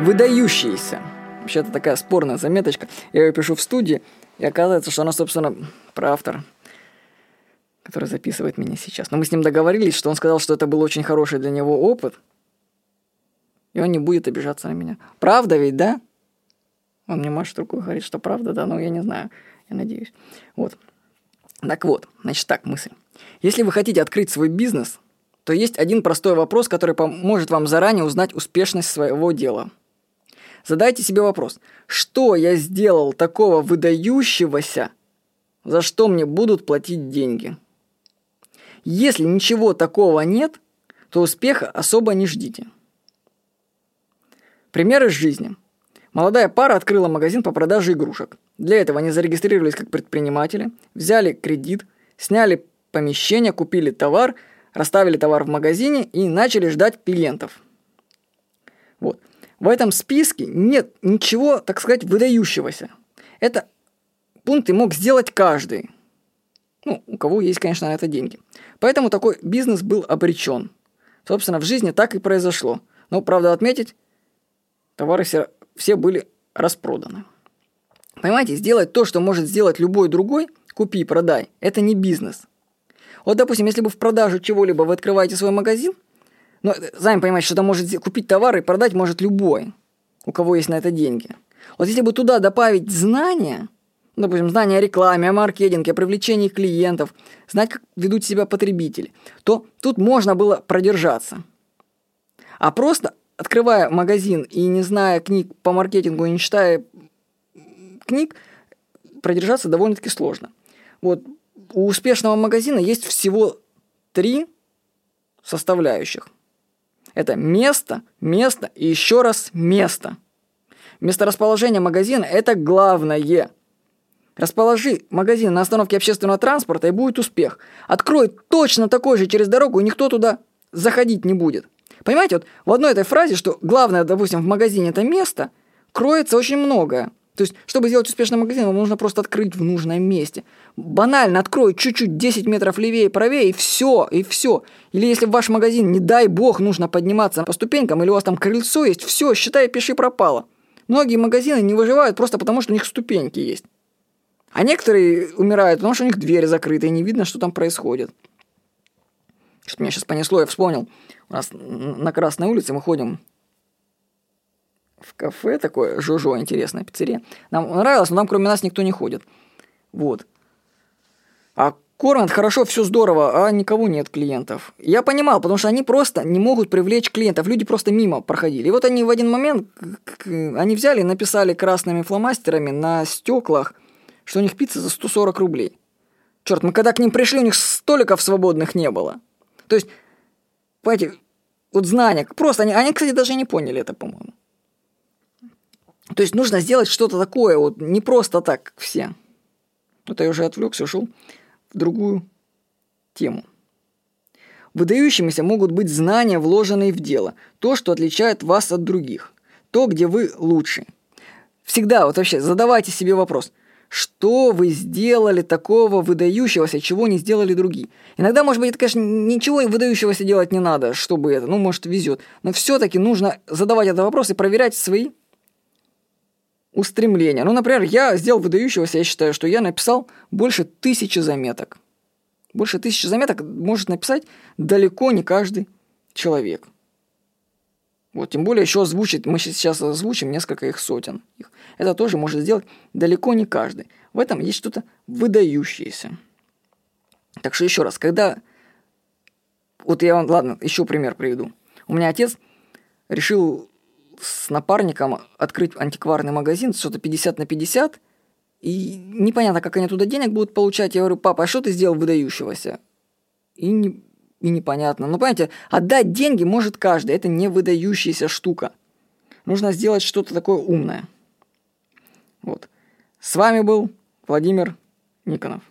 Выдающиеся. Вообще, это такая спорная заметочка. Я ее пишу в студии, и оказывается, что она, собственно, про автор, который записывает меня сейчас. Но мы с ним договорились, что он сказал, что это был очень хороший для него опыт, и он не будет обижаться на меня. Правда ведь, да? Он мне машет рукой, говорит, что правда, да, но я не знаю, я надеюсь. Вот. Так вот, значит так, мысль. Если вы хотите открыть свой бизнес, то есть один простой вопрос, который поможет вам заранее узнать успешность своего дела. Задайте себе вопрос, что я сделал такого выдающегося, за что мне будут платить деньги? Если ничего такого нет, то успеха особо не ждите. Пример из жизни. Молодая пара открыла магазин по продаже игрушек. Для этого они зарегистрировались как предприниматели, взяли кредит, сняли помещение, купили товар, расставили товар в магазине и начали ждать клиентов. Вот. В этом списке нет ничего, так сказать, выдающегося. Это пункты мог сделать каждый. Ну, у кого есть, конечно, на это деньги. Поэтому такой бизнес был обречен. Собственно, в жизни так и произошло. Но, правда, отметить, товары все, все были распроданы. Понимаете, сделать то, что может сделать любой другой, купи продай, это не бизнес. Вот, допустим, если бы в продажу чего-либо вы открываете свой магазин, но ну, сами понимаете, что там может купить товар и продать может любой, у кого есть на это деньги. Вот если бы туда добавить знания, ну, допустим, знания о рекламе, о маркетинге, о привлечении клиентов, знать, как ведут себя потребители, то тут можно было продержаться. А просто открывая магазин и не зная книг по маркетингу и не читая книг, продержаться довольно-таки сложно. Вот у успешного магазина есть всего три составляющих. Это место, место и еще раз место. Месторасположение магазина – это главное. Расположи магазин на остановке общественного транспорта, и будет успех. Открой точно такой же через дорогу, и никто туда заходить не будет. Понимаете, вот в одной этой фразе, что главное, допустим, в магазине это место, кроется очень многое. То есть, чтобы сделать успешный магазин, вам нужно просто открыть в нужном месте. Банально открой чуть-чуть 10 метров левее правее, и все, и все. Или если в ваш магазин, не дай бог, нужно подниматься по ступенькам, или у вас там крыльцо есть, все, считай, пиши пропало. Многие магазины не выживают просто потому, что у них ступеньки есть. А некоторые умирают, потому что у них двери закрыты, и не видно, что там происходит. Что меня сейчас понесло, я вспомнил. У нас на Красной улице мы ходим в кафе такое, Жожо, интересная пиццерия. Нам нравилось, но там кроме нас никто не ходит. Вот. А кормят хорошо, все здорово, а никого нет клиентов. Я понимал, потому что они просто не могут привлечь клиентов. Люди просто мимо проходили. И вот они в один момент, они взяли и написали красными фломастерами на стеклах, что у них пицца за 140 рублей. Черт, мы когда к ним пришли, у них столиков свободных не было. То есть, понимаете, вот знания, просто они, они, кстати, даже не поняли это, по-моему. То есть нужно сделать что-то такое, вот не просто так, все. Это я уже отвлекся, ушел в другую тему. Выдающимися могут быть знания, вложенные в дело, то, что отличает вас от других, то, где вы лучше. Всегда, вот вообще, задавайте себе вопрос, что вы сделали такого выдающегося, чего не сделали другие. Иногда, может быть, это, конечно, ничего выдающегося делать не надо, чтобы это, ну, может, везет, но все-таки нужно задавать этот вопрос и проверять свои устремления. Ну, например, я сделал выдающегося, я считаю, что я написал больше тысячи заметок. Больше тысячи заметок может написать далеко не каждый человек. Вот, тем более еще озвучить, мы сейчас озвучим несколько их сотен. Это тоже может сделать далеко не каждый. В этом есть что-то выдающееся. Так что еще раз, когда... Вот я вам, ладно, еще пример приведу. У меня отец решил с напарником открыть антикварный магазин, что-то 50 на 50, и непонятно, как они туда денег будут получать. Я говорю, папа, а что ты сделал выдающегося? И, не, и непонятно. Ну, понимаете, отдать деньги может каждый, это не выдающаяся штука. Нужно сделать что-то такое умное. Вот. С вами был Владимир Никонов.